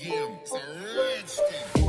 game. It's a.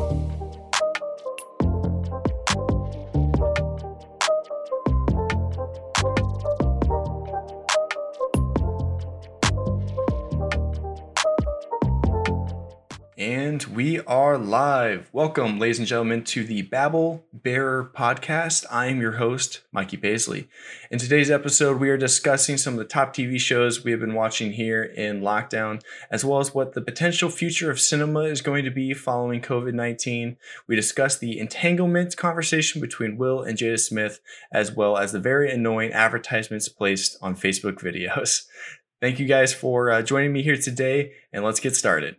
And we are live. Welcome, ladies and gentlemen, to the Bauble-Bearer podcast. I am your host, Mikey Paisley. In today's episode, we are discussing some of the top TV shows we have been watching here in lockdown, as well as what the potential future of cinema is going to be following COVID 19. We discuss the entanglement conversation between Will and Jada Smith, as well as the very annoying advertisements placed on Facebook videos. Thank you guys for uh, joining me here today, and let's get started.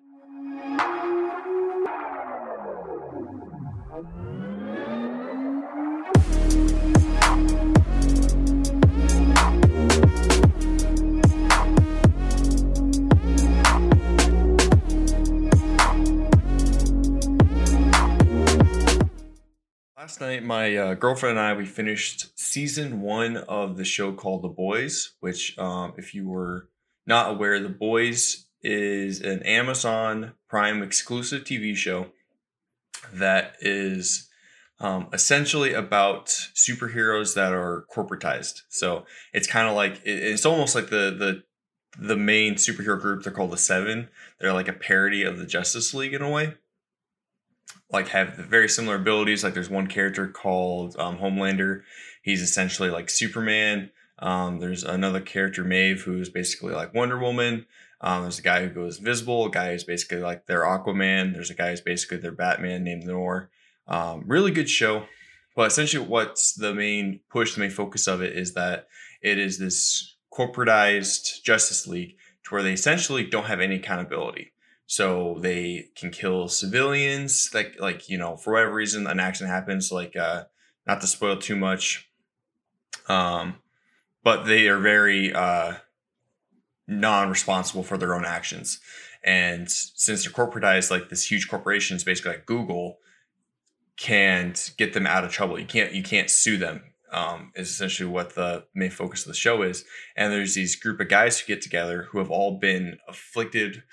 Last night, my uh, girlfriend and I we finished season one of the show called The Boys. Which, um, if you were not aware, The Boys is an Amazon Prime exclusive TV show that is um, essentially about superheroes that are corporatized. So it's kind of like it's almost like the the the main superhero group. They're called the Seven. They're like a parody of the Justice League in a way like have very similar abilities. Like there's one character called um, Homelander. He's essentially like Superman. Um, there's another character, Maeve, who's basically like Wonder Woman. Um, there's a guy who goes visible, A guy who's basically like their Aquaman. There's a guy who's basically their Batman named Noir. Um, really good show. But essentially, what's the main push, the main focus of it is that it is this corporatized Justice League to where they essentially don't have any accountability so they can kill civilians like like you know for whatever reason an accident happens like uh not to spoil too much um but they are very uh non-responsible for their own actions. And since they're corporatized like this huge corporations basically like google can't get them out of trouble. You can't you can't sue them um, is essentially what the main focus of the show is. And there's these group of guys who get together who have all been afflicted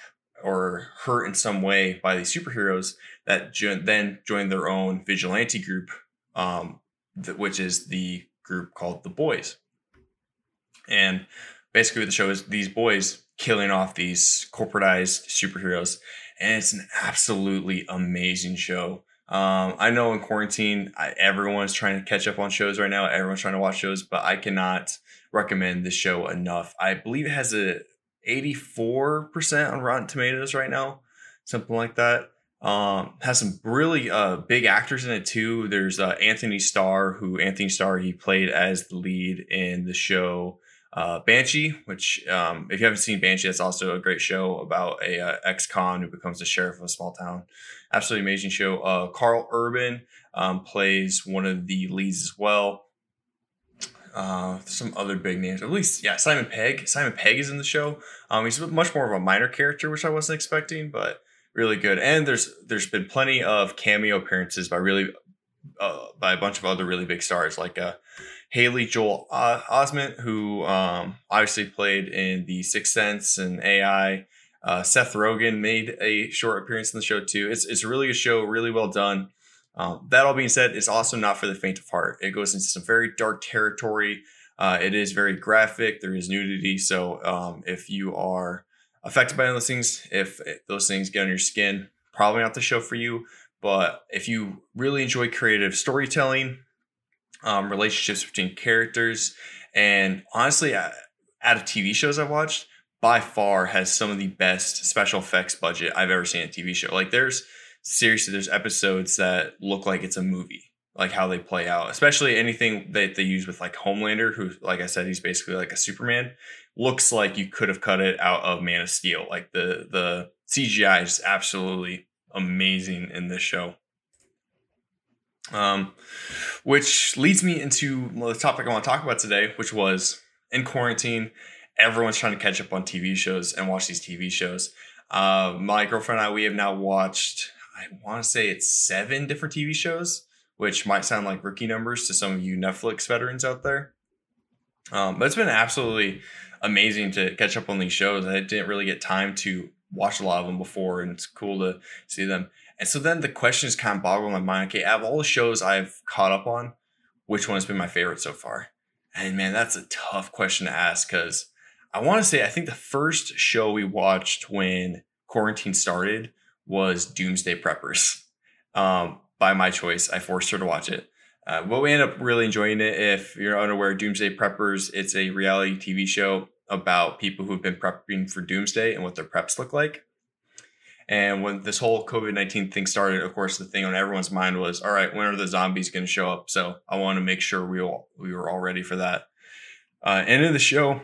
or hurt in some way by these superheroes that jo- then join their own vigilante group, um, th- which is the group called the Boys. And basically, the show is these boys killing off these corporatized superheroes, and it's an absolutely amazing show. Um, I know in quarantine, I, everyone's trying to catch up on shows right now. Everyone's trying to watch shows, but I cannot recommend this show enough. I believe it has a 84% on Rotten Tomatoes right now, something like that. Um, has some really uh, big actors in it too. There's uh, Anthony Starr, who Anthony Starr he played as the lead in the show uh, Banshee, which um, if you haven't seen Banshee, that's also a great show about a uh, ex-con who becomes the sheriff of a small town. Absolutely amazing show. Uh, Karl Urban um, plays one of the leads as well uh, some other big names. At least, yeah, Simon Pegg. Simon Pegg is in the show. Um, he's much more of a minor character, which I wasn't expecting, but really good. And there's there's been plenty of cameo appearances by really uh, by a bunch of other really big stars like uh, Haley Joel Osment, who um, obviously played in The Sixth Sense and AI. Uh, Seth Rogen made a short appearance in the show too. It's it's a really good show, really well done. Um, that all being said, it's also not for the faint of heart. It goes into some very dark territory. Uh, it is very graphic. There is nudity. So um, if you are affected by those things, if those things get on your skin, probably not the show for you. But if you really enjoy creative storytelling, um, relationships between characters, and honestly, out of TV shows I've watched, by far has some of the best special effects budget I've ever seen a TV show. Like there's seriously there's episodes that look like it's a movie like how they play out especially anything that they use with like homelander who like i said he's basically like a superman looks like you could have cut it out of man of steel. Like the the cgi is absolutely amazing in this show. Um which leads me into the topic i want to talk about today which was in quarantine everyone's trying to catch up on tv shows and watch these tv shows. Uh, my girlfriend and I, we have now watched I want to say it's seven different TV shows, which might sound like rookie numbers to some of you Netflix veterans out there. Um, but it's been absolutely amazing to catch up on these shows. I didn't really get time to watch a lot of them before, and it's cool to see them. And so then the questions kind of boggle my mind. Okay, out of all the shows I've caught up on, which one has been my favorite so far? And man, that's a tough question to ask because I want to say I think the first show we watched when quarantine started was Doomsday Preppers. Um, by my choice, I forced her to watch it. Uh, but we end up really enjoying it. If you're unaware, Doomsday Preppers, it's a reality TV show about people who've been prepping for Doomsday and what their preps look like. And when this whole COVID 19 thing started, of course, the thing on everyone's mind was, all right, when are the zombies going to show up? So I want to make sure we all, we were all ready for that. Uh, end of the show,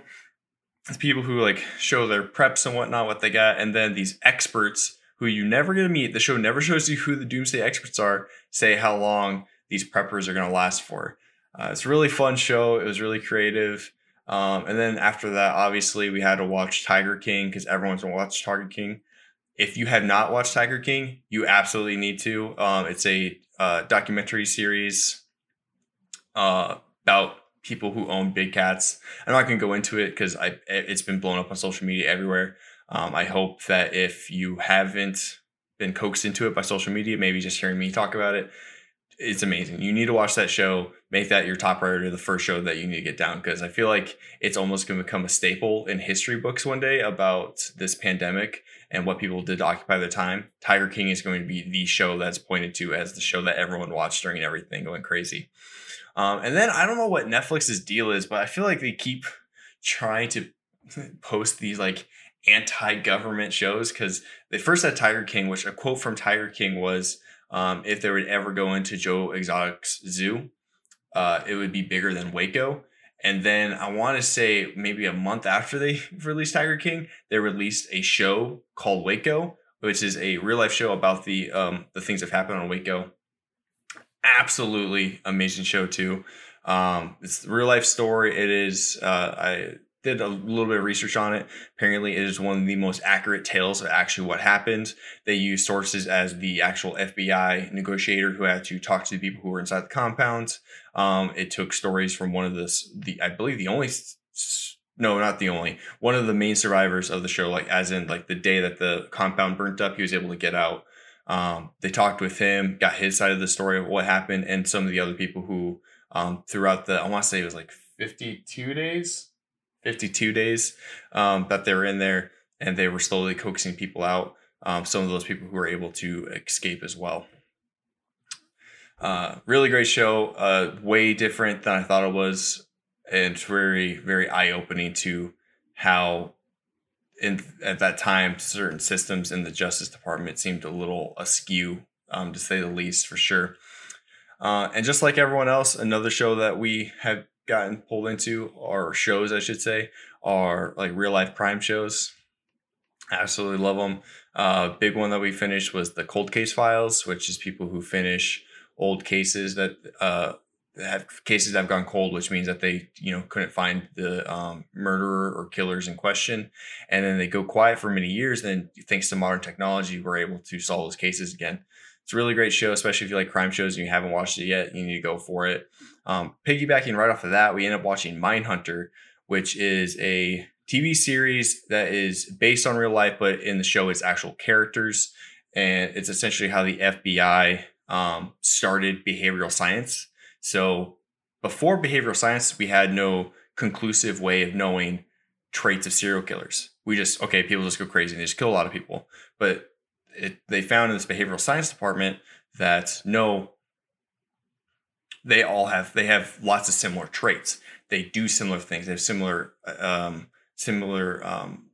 people who like show their preps and whatnot, what they got. And then these experts who you never get to meet, the show never shows you who the Doomsday experts are, say how long these preppers are going to last for. Uh, it's a really fun show. It was really creative. Um, and then after that, obviously, we had to watch Tiger King because everyone's going to watch Tiger King. If you have not watched Tiger King, you absolutely need to. Um, it's a uh, documentary series uh, about people who own big cats. I'm not going to go into it because it's been blown up on social media everywhere. Um, I hope that if you haven't been coaxed into it by social media, maybe just hearing me talk about it, it's amazing. You need to watch that show. Make that your top priority, the first show that you need to get down, because I feel like it's almost going to become a staple in history books one day about this pandemic and what people did to occupy their time. Tiger King is going to be the show that's pointed to as the show that everyone watched during everything going crazy. Um, and then I don't know what Netflix's deal is, but I feel like they keep trying to post these like anti-government shows because they first had Tiger King, which a quote from Tiger King was um, if they would ever go into Joe Exotic's zoo, uh, it would be bigger than Waco. And then I want to say maybe a month after they released Tiger King, they released a show called Waco, which is a real life show about the um, the things that happened on Waco. Absolutely amazing show too. Um, it's a real life story. It is. Uh, I did a little bit of research on it. Apparently, it is one of the most accurate tales of actually what happened. They use sources as the actual FBI negotiator who had to talk to the people who were inside the compound. Um, it took stories from one of the, the I believe the only, no, not the only, one of the main survivors of the show, like as in like the day that the compound burnt up, he was able to get out. Um, they talked with him, got his side of the story of what happened, and some of the other people who um, throughout the I want to say it was like 52 days 52 days um, that they were in there and they were slowly coaxing people out. Um, some of those people who were able to escape as well. Uh, really great show. Uh, way different than I thought it was, and very very eye opening to how in at that time certain systems in the Justice Department seemed a little askew, um, to say the least, for sure. Uh, and just like everyone else, another show that we have gotten pulled into, or shows, I should say, are like real life crime shows. Absolutely love them. Uh, big one that we finished was the Cold Case Files, which is people who finish old cases that uh, have cases that have gone cold, which means that they you know couldn't find the um, murderer or killers in question, and then they go quiet for many years. Then thanks to modern technology, we're able to solve those cases again. It's a really great show, especially if you like crime shows and you haven't watched it yet. You need to go for it. Um, piggybacking right off of that, we end up watching Mindhunter, which is a TV series that is based on real life, but in the show, it's actual characters. And it's essentially how the FBI um, started behavioral science. So before behavioral science, we had no conclusive way of knowing traits of serial killers. We just, okay, people just go crazy and they just kill a lot of people. But it, they found in this behavioral science department that no, they all have they have lots of similar traits. They do similar things. They have similar um, similar um,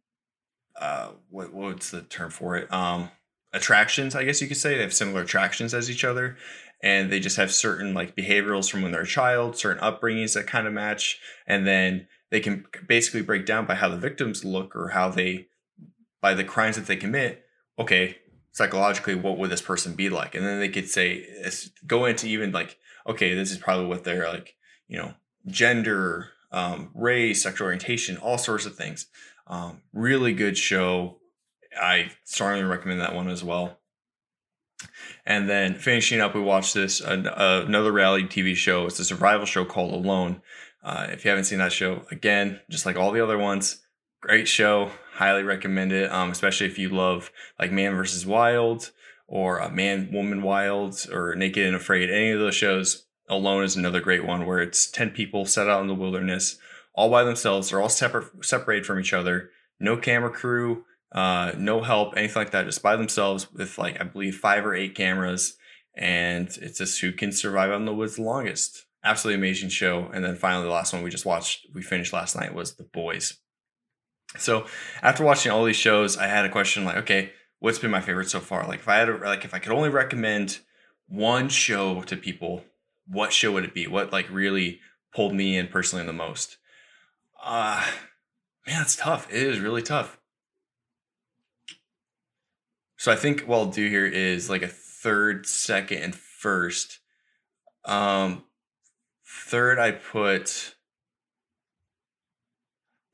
uh, what what's the term for it? Um, attractions, I guess you could say. They have similar attractions as each other, and they just have certain like behaviorals from when they're a child, certain upbringings that kind of match, and then they can basically break down by how the victims look or how they by the crimes that they commit. Okay, psychologically what would this person be like? And then they could say go into even like okay this is probably what they're like you know gender um, race sexual orientation all sorts of things. Um, really good show. I strongly recommend that one as well. And then finishing up we watched this uh, another reality tv show. It's a survival show called alone. Uh, if you haven't seen that show again just like all the other ones great show Highly recommend it, um, especially if you love like Man versus Wild or uh, Man Woman Wild or Naked and Afraid. Any of those shows alone is another great one where it's ten people set out in the wilderness all by themselves. They're all separate, separated from each other. No camera crew, uh, no help, anything like that. Just by themselves with like I believe five or eight cameras, and it's just who can survive out in the woods the longest. Absolutely amazing show. And then finally, the last one we just watched, we finished last night was The Boys. So after watching all these shows, I had a question like, okay, what's been my favorite so far? Like if I had a, like if I could only recommend one show to people, what show would it be? What like really pulled me in personally the most? Uh man, it's tough. It is really tough. So I think what I'll do here is like a third, second, and first. Um third I put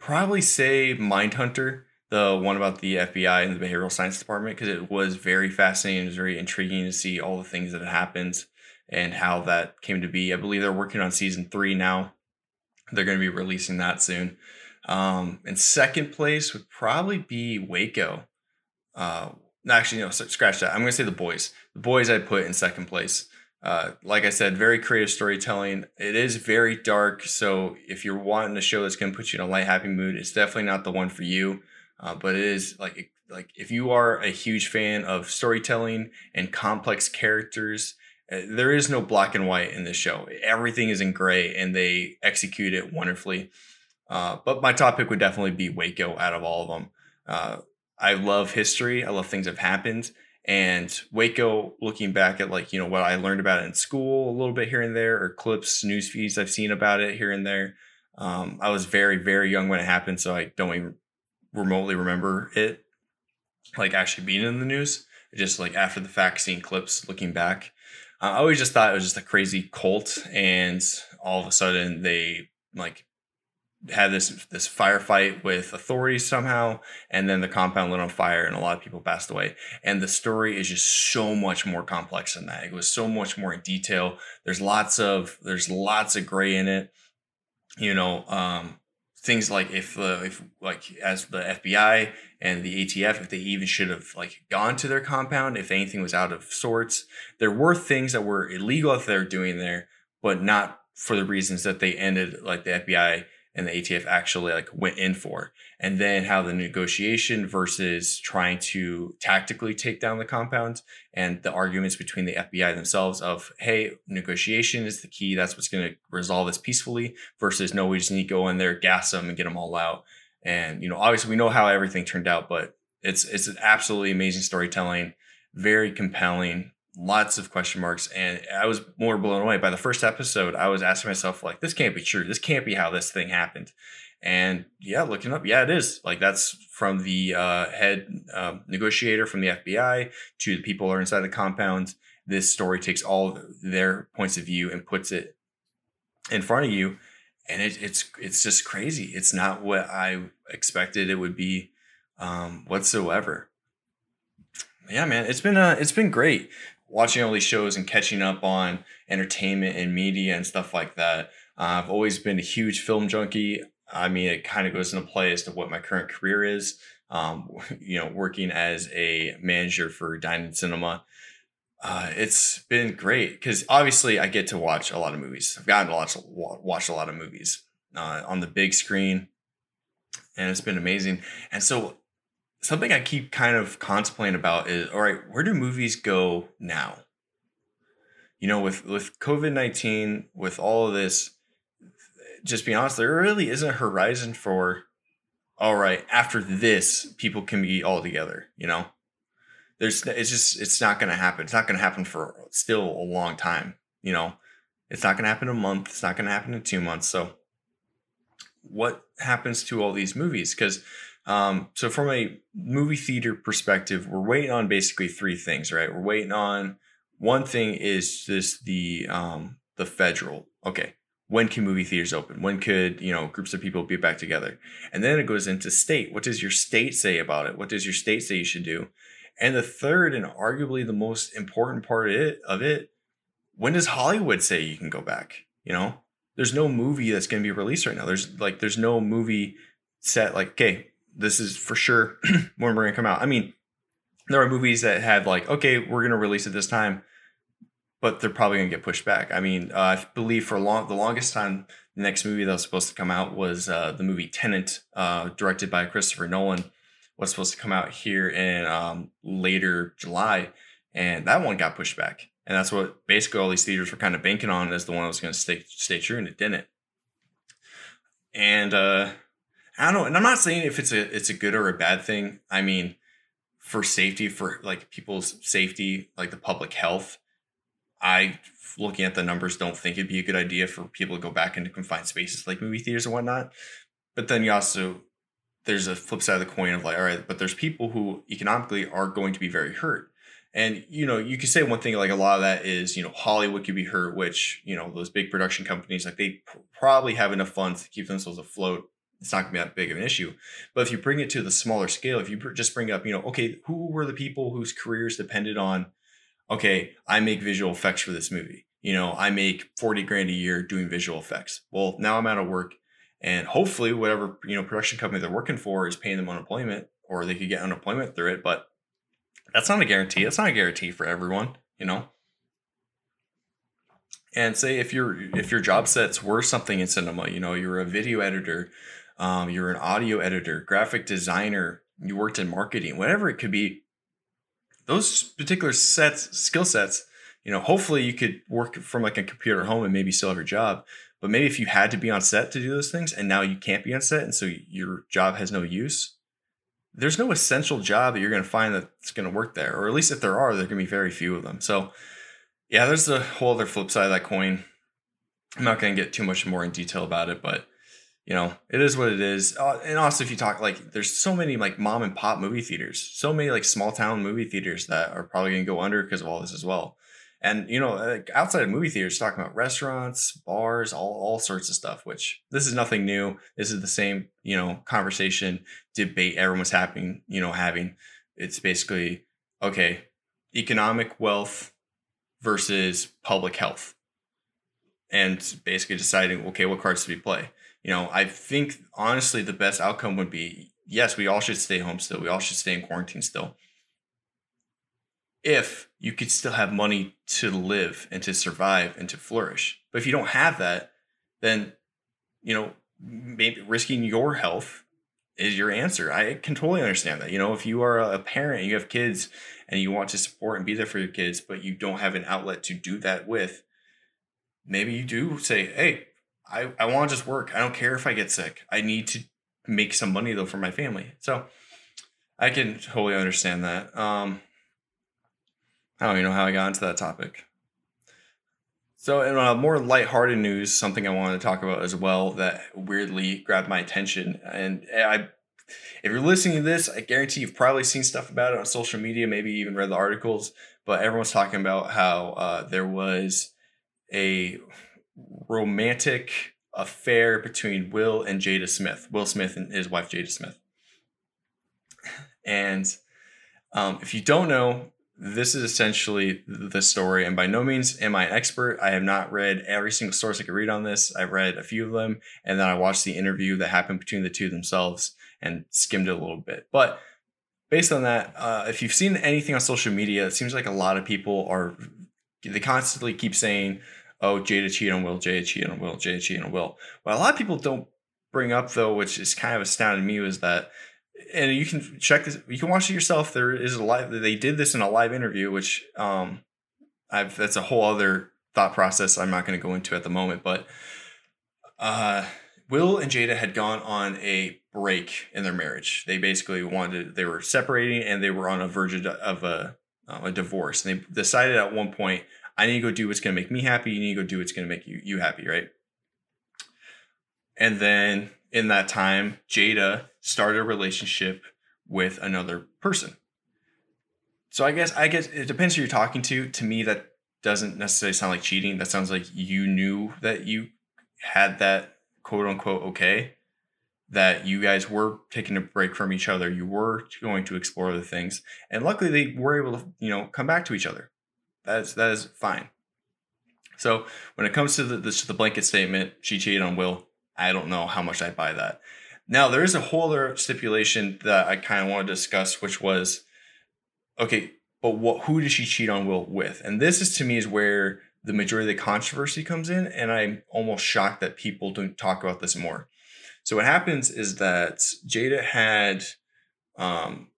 probably say Mindhunter, the one about the FBI and the behavioral science department, because it was very fascinating. It was very intriguing to see all the things that happened and how that came to be. I believe they're working on season three now. They're going to be releasing that soon. Um, and second place would probably be Waco. Uh, actually, no, scratch that. I'm going to say the boys. The boys I put in second place. Uh, like I said, very creative storytelling. It is very dark, so if you're wanting a show that's going to put you in a light, happy mood, it's definitely not the one for you. Uh, but it is like like if you are a huge fan of storytelling and complex characters, uh, there is no black and white in this show. Everything is in gray, and they execute it wonderfully. Uh, but my top pick would definitely be Waco out of all of them. Uh, I love history. I love things that have happened. And Waco, looking back at like, you know, what I learned about it in school a little bit here and there, or clips, news feeds I've seen about it here and there. Um, I was very, very young when it happened, so I don't even remotely remember it like actually being in the news. Just like after the fact, seeing clips, looking back. Uh, I always just thought it was just a crazy cult, and all of a sudden they like had this this firefight with authorities somehow and then the compound lit on fire and a lot of people passed away. And the story is just so much more complex than that. It was so much more in detail. There's lots of there's lots of gray in it. You know um things like if the if like as the FBI and the ATF if they even should have like gone to their compound if anything was out of sorts. There were things that were illegal if they were doing there but not for the reasons that they ended like the FBI and the ATF actually like went in for. And then how the negotiation versus trying to tactically take down the compound and the arguments between the FBI themselves of, hey, negotiation is the key. That's what's going to resolve this peacefully versus no, we just need to go in there, gas them and get them all out. And, you know, obviously we know how everything turned out, but it's, it's an absolutely amazing storytelling, very compelling, lots of question marks and i was more blown away. By the first episode i was asking myself like this can't be true. This can't be how this thing happened. And yeah looking up yeah it is. Like that's from the uh, head um, negotiator from the fbi to the people who are inside the compound. This story takes all their points of view and puts it in front of you and it, it's it's just crazy. It's not what i expected it would be um, whatsoever. Yeah man it's been uh it's been great watching all these shows and catching up on entertainment and media and stuff like that. Uh, I've always been a huge film junkie. I mean, it kind of goes into play as to what my current career is. Um, you know, working as a manager for Dining Cinema. Uh, it's been great because obviously I get to watch a lot of movies. I've gotten to watch, watch a lot of movies uh, on the big screen, and it's been amazing. And so something I keep kind of contemplating about is all right, where do movies go now? You know, with with COVID nineteen, with all of this, just be honest, there really isn't a horizon for all right, after this, people can be all together, you know? There's it's just it's not gonna happen. It's not gonna happen for still a long time, you know. It's not gonna happen in a month, it's not gonna happen in two months. So what happens to all these movies? Because um, so from a movie theater perspective, we're waiting on basically three things, right? We're waiting on one thing is just the um, the federal. Okay, when can movie theaters open? When could you know groups of people be back together? And then it goes into state. What does your state say about it? What does your state say you should do? And the third and arguably the most important part of it, of it, when does Hollywood say you can go back? You know, there's no movie that's going to be released right now. There's like there's no movie set like okay this is for sure when we're gonna come out. I mean, there are movies that had like, okay, we're gonna release it this time, but they're probably gonna get pushed back. I mean, uh, I believe for long the longest time, the next movie that was supposed to come out was uh, the movie Tenet, uh, directed by Christopher Nolan, was supposed to come out here in um, later July, and that one got pushed back. And that's what basically all these theaters were kind of banking on as the one that was going to stay stay true, and it didn't. And uh, I don't know. And I'm not saying if it's a it's a good or a bad thing. I mean, for safety, for like people's safety, like the public health, I looking at the numbers don't think it'd be a good idea for people to go back into confined spaces like movie theaters and whatnot. But then you also there's a flip side of the coin of like, all right, but there's people who economically are going to be very hurt. And you know, you could say one thing like a lot of that is you know Hollywood could be hurt, which you know those big production companies like they probably have enough funds to keep themselves afloat. It's not going to be that big of an issue. But if you bring it to the smaller scale, if you just bring up, you know, okay, who were the people whose careers depended on, okay, I make visual effects for this movie. You know, I make forty grand a year doing visual effects. Well, now I'm out of work, and hopefully, whatever you know production company they're working for is paying them unemployment, or they could get unemployment through it. But that's not a guarantee. That's not a guarantee for everyone, you know. And say if your if your job sets were something in cinema, you know, you're a video editor, um, you're an audio editor, graphic designer, you worked in marketing, whatever it could be. Those particular sets, skill sets, you know, hopefully you could work from like a computer home and maybe still have your job. But maybe if you had to be on set to do those things and now you can't be on set and so your job has no use, there's no essential job that you're going to find that's going to work there, or at least if there are, there to be very few of them. So, yeah, there's the whole other flip side of that coin. I'm not going to get too much more in detail about it, but you know, it is what it is. Uh, and also, if you talk like, there's so many like mom and pop movie theaters, so many like small town movie theaters that are probably going to go under because of all this as well. And you know, like outside of movie theaters, talking about restaurants, bars, all all sorts of stuff. Which this is nothing new. This is the same you know conversation, debate everyone was having. You know, having it's basically okay, economic wealth versus public health, and basically deciding okay, what cards do we play? You know, I think honestly, the best outcome would be yes, we all should stay home still. We all should stay in quarantine still if you could still have money to live and to survive and to flourish. But if you don't have that, then you know maybe risking your health is your answer. I can totally understand that. You know, if you are a parent, you have kids, and you want to support and be there for your kids, but you don't have an outlet to do that with, maybe you do say, "Hey, I I want to just work. I don't care if I get sick. I need to make some money though for my family." So I can totally understand that. Um, I don't even know how I got into that topic. So, in a more lighthearted news, something I wanted to talk about as well that weirdly grabbed my attention, and I, if you're listening to this, I guarantee you've probably seen stuff about it on social media, maybe even read the articles. But everyone's talking about how uh, there was a romantic affair between Will and Jada Smith, Will Smith and his wife Jada Smith. And um, if you don't know, this is essentially the story. And by no means am I an expert. I have not read every single source I could read on this. I've read a few of them, and then I watched the interview that happened between the two themselves and skimmed it a little bit. But based on that, uh, if you've seen anything on social media, it seems like a lot of people are they constantly keep saying, "Oh, Jada cheated on Will, Jada cheated on Will, Jada cheated on Will." What a lot of people don't bring up though, which is kind of astounding me, was that and you can check this. You can watch it yourself. There is a live. They did this in a live interview, which um, I've. That's a whole other thought process. I'm not going to go into at the moment, but uh, Will and Jada had gone on a break in their marriage. They basically wanted. They were separating, and they were on a verge of a uh, a divorce. And they decided at one point, I need to go do what's going to make me happy. You need to go do what's going to make you you happy, right? And then in that time, Jada started a relationship with another person. So I guess I guess it depends who you're talking to. To me, that doesn't necessarily sound like cheating. That sounds like you knew that you had that quote unquote okay. That you guys were taking a break from each other. You were going to explore other things. And luckily they were able to, you know, come back to each other. That's that is fine. So when it comes to the, the, the blanket statement, she cheated on Will. I don't know how much I buy that. Now there is a whole other stipulation that I kind of want to discuss, which was okay, but what who did she cheat on Will with? And this is to me is where the majority of the controversy comes in, and I'm almost shocked that people don't talk about this more. So what happens is that Jada had um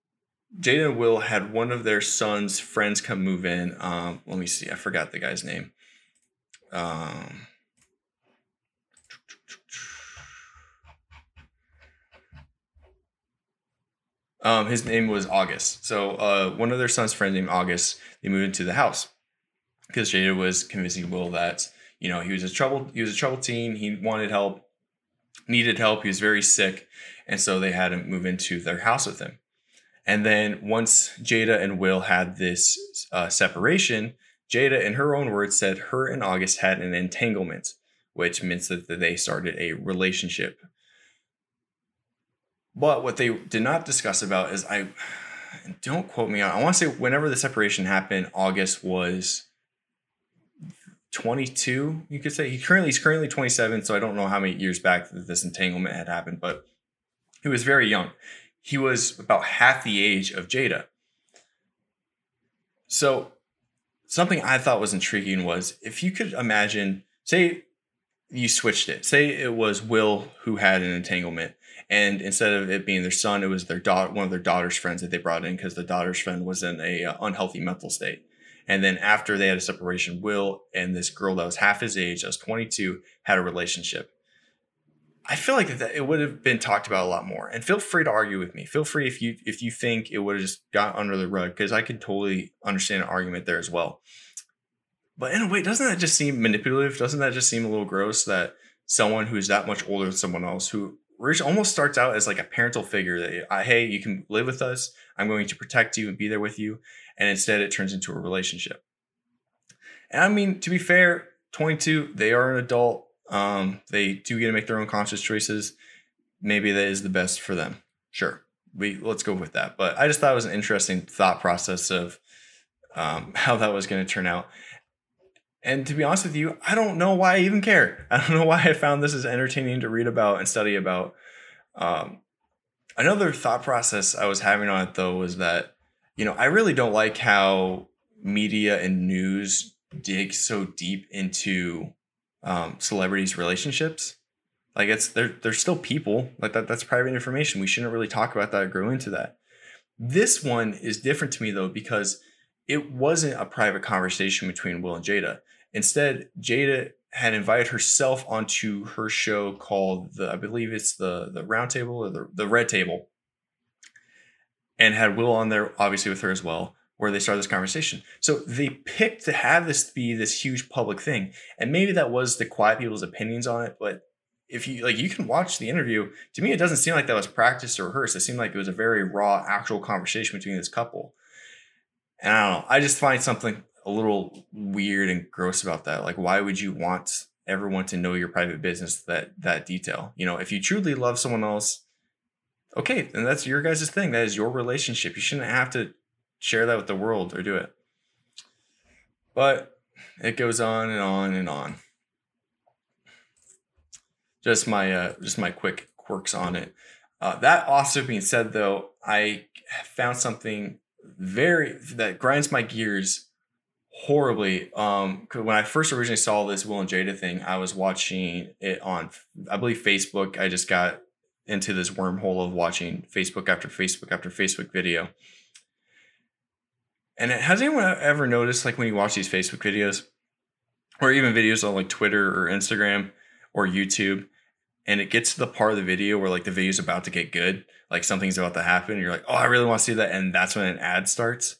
Jada and Will had one of their son's friends come move in. Um, let me see, I forgot the guy's name. Um Um, his name was August. So uh, one of their son's friends named August, they moved into the house because Jada was convincing Will that you know he was a troubled he was a troubled teen. He wanted help, needed help. He was very sick, and so they had him move into their house with him. And then once Jada and Will had this uh, separation, Jada, in her own words, said her and August had an entanglement, which means that they started a relationship but what they did not discuss about is I don't quote me on. I want to say whenever the separation happened, August was 22. You could say he currently he's currently 27, so I don't know how many years back this entanglement had happened, but he was very young. He was about half the age of Jada. So something I thought was intriguing was if you could imagine, say you switched it. Say it was Will who had an entanglement and instead of it being their son, it was their daughter, one of their daughter's friends that they brought in because the daughter's friend was in a uh, unhealthy mental state. And then after they had a separation, Will and this girl that was half his age, that was 22, had a relationship. I feel like that it would have been talked about a lot more. And feel free to argue with me. Feel free if you if you think it would have just got under the rug because I can totally understand an argument there as well. But in a way, doesn't that just seem manipulative? Doesn't that just seem a little gross that someone who's that much older than someone else who Rich almost starts out as like a parental figure that, uh, hey, you can live with us. I'm going to protect you and be there with you. And instead, it turns into a relationship. And I mean, to be fair, 22, they are an adult. Um, they do get to make their own conscious choices. Maybe that is the best for them. Sure, we let's go with that. But I just thought it was an interesting thought process of um, how that was going to turn out. And to be honest with you, I don't know why I even care. I don't know why I found this as entertaining to read about and study about. Um, another thought process I was having on it though was that, you know, I really don't like how media and news dig so deep into um, celebrities' relationships. Like it's they're they're still people. Like that that's private information. We shouldn't really talk about that or grow into that. This one is different to me though because it wasn't a private conversation between Will and Jada. Instead, Jada had invited herself onto her show called the I believe it's the the round table or the, the red table. And had Will on there obviously with her as well, where they started this conversation. So they picked to have this be this huge public thing. And maybe that was the quiet people's opinions on it, but if you like you can watch the interview, to me it doesn't seem like that was practiced or rehearsed. It seemed like it was a very raw actual conversation between this couple. And I don't know. I just find something a little weird and gross about that. Like, why would you want everyone to know your private business that that detail? You know, if you truly love someone else, okay, then that's your guys' thing. That is your relationship. You shouldn't have to share that with the world or do it. But it goes on and on and on. Just my uh, just my quick quirks on it. Uh, that also being said, though, I found something very that grinds my gears horribly. Um, when I first originally saw this Will and Jada thing, I was watching it on, I believe, Facebook. I just got into this wormhole of watching Facebook after Facebook after Facebook video. And has anyone ever noticed, like when you watch these Facebook videos, or even videos on like Twitter or Instagram or YouTube, and it gets to the part of the video where like the video's about to get good, like something's about to happen, and you're like, oh, I really want to see that, and that's when an ad starts.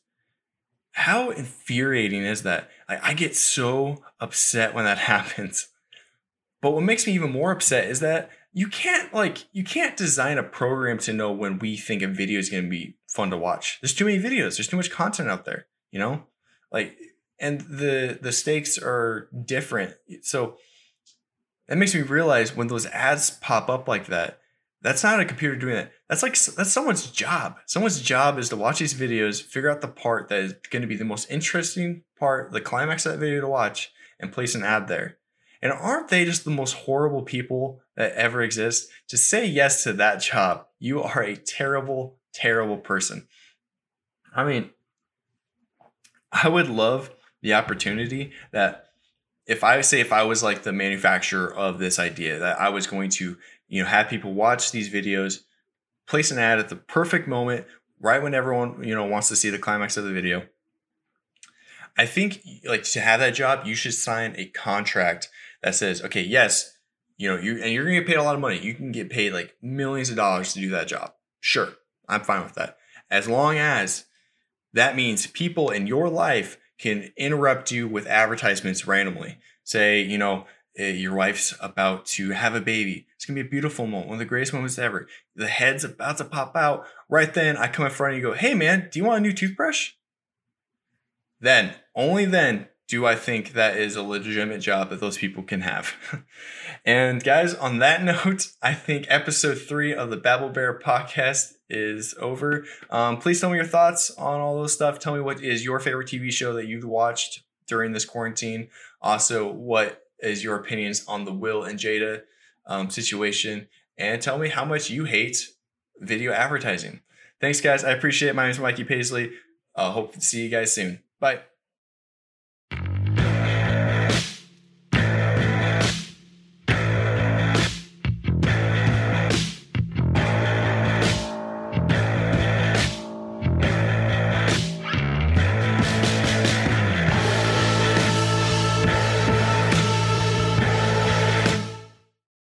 How infuriating is that? Like, I get so upset when that happens. But what makes me even more upset is that you can't like you can't design a program to know when we think a video is going to be fun to watch. There's too many videos. There's too much content out there. You know, like and the the stakes are different. So that makes me realize when those ads pop up like that, that's not a computer doing that. That's like that's someone's job. Someone's job is to watch these videos, figure out the part that is going to be the most interesting part, the climax of that video to watch, and place an ad there. And aren't they just the most horrible people that ever exist? To say yes to that job, you are a terrible, terrible person. I mean, I would love the opportunity that if I say if I was like the manufacturer of this idea that I was going to, you know, have people watch these videos, place an ad at the perfect moment, right when everyone, you know, wants to see the climax of the video. I think like to have that job, you should sign a contract that says, okay, yes, you know, you and you're gonna get paid a lot of money. You can get paid like millions of dollars to do that job. Sure, I'm fine with that. As long as that means people in your life can interrupt you with advertisements randomly. Say, you know, eh, your wife's about to have a baby. It's gonna be a beautiful moment, one of the greatest moments ever. The head's about to pop out. Right then, I come in front and you go, "Hey, man, do you want a new toothbrush?" Then, only then, do I think that is a legitimate job that those people can have. and guys, on that note, I think episode three of the Bauble Bear podcast is over. Um, please tell me your thoughts on all those stuff. Tell me what is your favorite TV show that you've watched during this quarantine. Also, what is your opinions on the Will and Jada um, situation? And tell me how much you hate video advertising. Thanks, guys. I appreciate it. My name is Mikey Paisley. Uh, hope to see you guys soon. Bye.